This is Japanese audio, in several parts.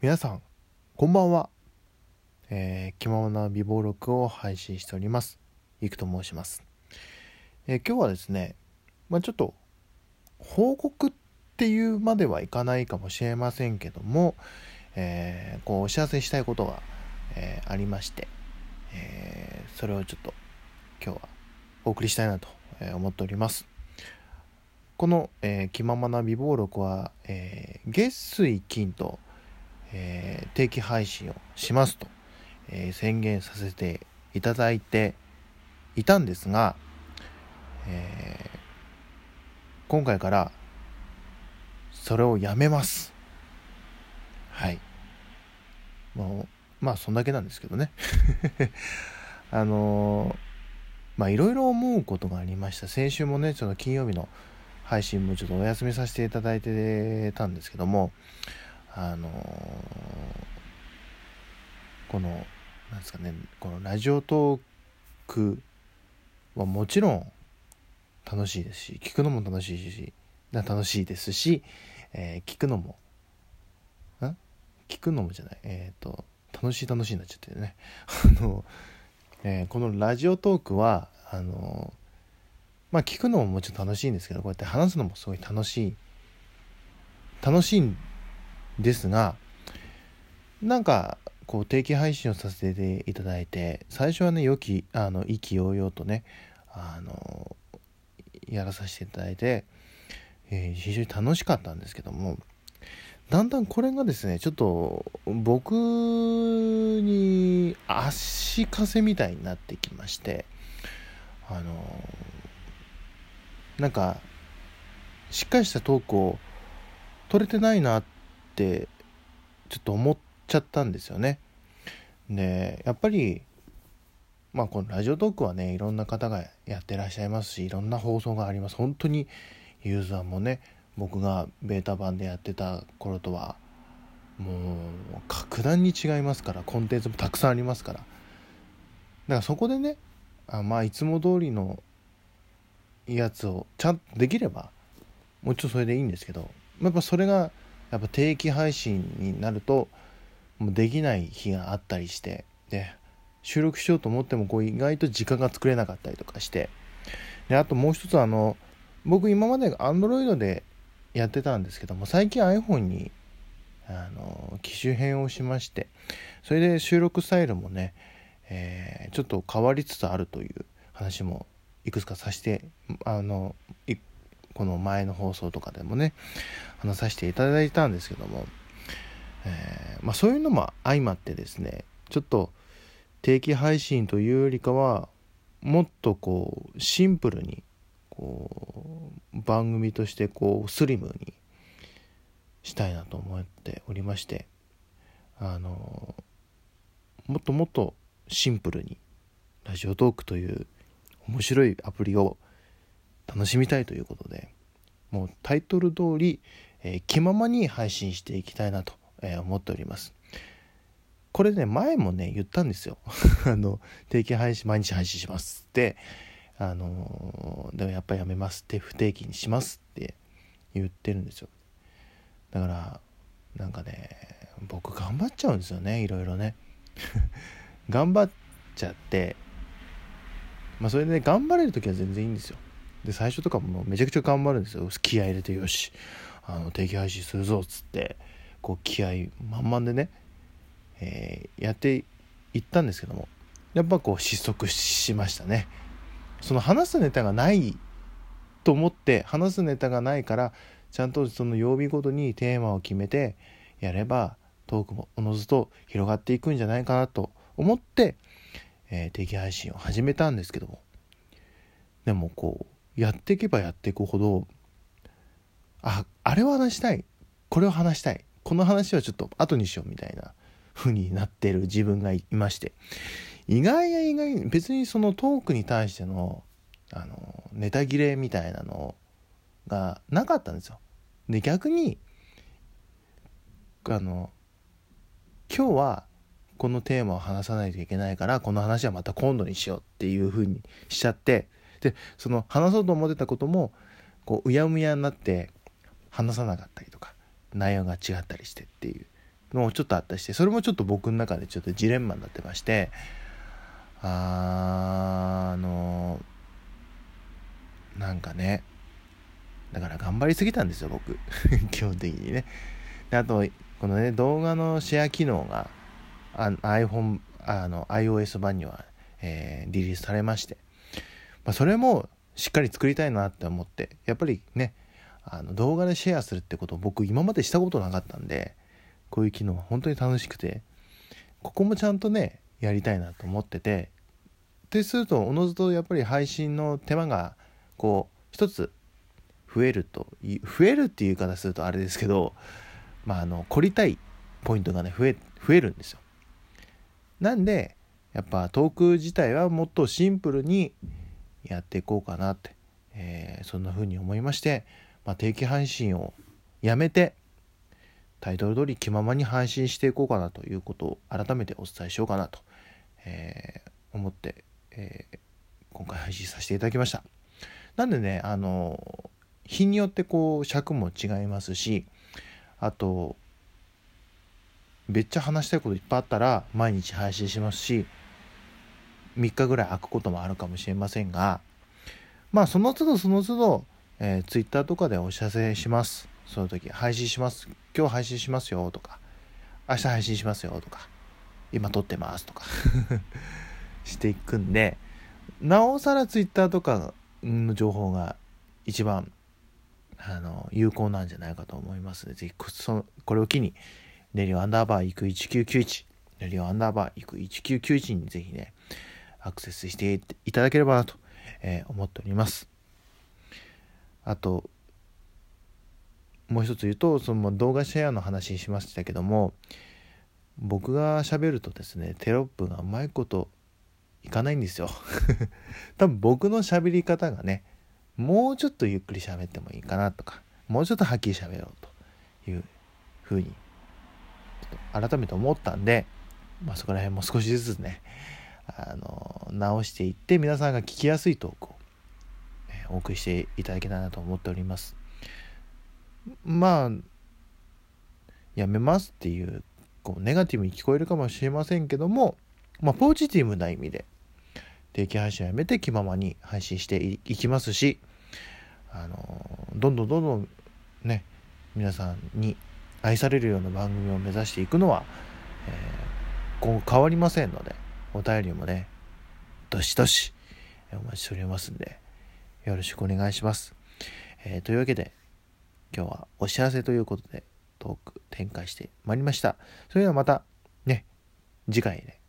皆さんこんばんは、えー、気ままな美貌録を配信しております。いくと申します、えー、今日はですねまあ、ちょっと報告っていうまではいかないかもしれませんけども、えー、こうお知らせしたいことが、えー、ありまして、えー、それをちょっと今日はお送りしたいなと思っております。この、えー、気ままな美貌録は、えー、月水金とえー、定期配信をしますと、えー、宣言させていただいていたんですが、えー、今回からそれをやめます。はい。もう、まあそんだけなんですけどね。あのまあいろいろ思うことがありました。先週もね、ちょっと金曜日の配信もちょっとお休みさせていただいてたんですけども、あのこのなんですかねこのラジオトークはもちろん楽しいですし聞くのも楽しいし楽しいですし、えー、聞くのもん？聞くのもじゃない。えっ、ー、と楽しい楽しいになっちゃってるね。あの、えー、このラジオトークはあのまあ聞くのももちろん楽しいんですけどこうやって話すのもすごい楽しい。楽しいんですがなんかこう定期配信をさせていただいて最初はね良きあの意気揚々とねあのやらさせていただいて、えー、非常に楽しかったんですけどもだんだんこれがですねちょっと僕に足かせみたいになってきましてあのなんかしっかりしたトークを取れてないなってってちょっと思っちゃったんですよね。でやっぱりまあこのラジオトークはねいろんな方がやってらっしゃいますしいろんな放送があります本当にユーザーもね僕がベータ版でやってた頃とはもう格段に違いますからコンテンツもたくさんありますからだからそこでねあまあいつも通りのやつをちゃんとできればもうちょっとそれでいいんですけどやっぱそれがやっぱ定期配信になるともうできない日があったりしてで収録しようと思ってもこう意外と時間が作れなかったりとかしてであともう一つあの僕今まで Android でやってたんですけども最近 iPhone にあの機種変をしましてそれで収録スタイルもね、えー、ちょっと変わりつつあるという話もいくつかさせてあのこの前の放送とかでもね話させていただいたんですけども、えー、まあ、そういうのも相まってですねちょっと定期配信というよりかはもっとこうシンプルにこう番組としてこうスリムにしたいなと思っておりましてあのもっともっとシンプルにラジオトークという面白いアプリを楽しみたいということでもうタイトル通り、えー、気ままに配信していきたいなと、えー、思っております。これね前もね言ったんですよ。あの定期配信毎日配信しますって。あのー、でもやっぱやめますって不定期にしますって言ってるんですよ。だからなんかね僕頑張っちゃうんですよねいろいろね。頑張っちゃってまあそれで、ね、頑張れる時は全然いいんですよ。で最初とかもめちゃくちゃ頑張るんですよ。気合入れてよしあの定期配信するぞっつってこう気合満々でね、えー、やっていったんですけどもやっぱこう失速しましたね。その話すネタがないと思って話すネタがないからちゃんとその曜日ごとにテーマを決めてやればトークもおのずと広がっていくんじゃないかなと思って、えー、定期配信を始めたんですけども。でもこうやっていけばやっていくほどああれを話したい。これを話したい。この話はちょっと後にしようみたいな風になってる自分がいまして。意外や意外別にそのトークに対してのあのネタ切れみたいなのがなかったんですよ。で逆にあの今日はこのテーマを話さないといけないからこの話はまた今度にしようっていう風にしちゃってでその話そうと思ってたこともこううやむやになって話さなかったりとか内容が違ったりしてっていうのもちょっとあったりしてそれもちょっと僕の中でちょっとジレンマになってましてあのなんかねだから頑張りすぎたんですよ僕。基本的にね。であとこのね動画のシェア機能があ iPhone あの iOS 版には、えー、リリースされまして、まあ、それもしっかり作りたいなって思ってやっぱりねあの動画でシェアするってことを僕今までしたことなかったんでこういう機能は本当に楽しくてここもちゃんとねやりたいなと思っててでするとおのずとやっぱり配信の手間がこう一つ増えると増えるっていう言い方するとあれですけどまああの凝りたいポイントがね増え増えるんですよ。なんでやっぱトーク自体はもっとシンプルにやっていこうかなって、えー、そんな風に思いまして、まあ、定期配信をやめてタイトル通り気ままに配信していこうかなということを改めてお伝えしようかなと、えー、思って、えー、今回配信させていただきました。なんでねあの日によってこう尺も違いますしあとめっちゃ話したいこといっぱいあったら毎日配信しますし3日ぐらい空くこともあるかもしれませんがまあその都度その都度、えー、Twitter とかでお知らせします。その時配信します。今日配信しますよとか明日配信しますよとか今撮ってますとか していくんでなおさら Twitter とかの情報が一番あの有効なんじゃないかと思います。のでぜひそこれを機にレリオアンダーバー行く1991レリオアンダーバー行く1991にぜひねアクセスしていただければなと、え、思っております。あともう一つ言うとその動画シェアの話しましたけども僕が喋るとですねテロップがうまいこといかないんですよ。多分僕の喋り方がねもうちょっとゆっくり喋ってもいいかなとかもうちょっとはっきり喋ろうというふうに改めて思ったんで、まあ、そこら辺も少しずつねあの直していって皆さんが聞きやすいトークを、えお送りしていただけたらなと思っております。まあやめますっていうこうネガティブに聞こえるかもしれませんけども、まあ、ポジティブな意味で定期配信をやめて気ままに配信していきますしあのどんどんどんどんね皆さんに愛されるような番組を目指していくのは、えー、今後変わりませんのでお便りもねどしどしお待ちしておりますんでよろしくお願いします、えー、というわけで今日はお知らせということでトーク展開してまいりました。それではまたね次回で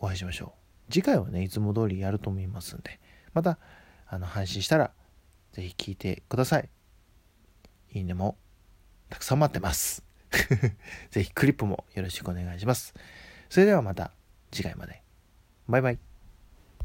お会いしましょう。次回はねいつも通りやると思いますんでまたあの配信したら是非聞いてください。いいねもたくさん待ってます。是非クリップもよろしくお願いします。それではまた次回まで。バイバイ。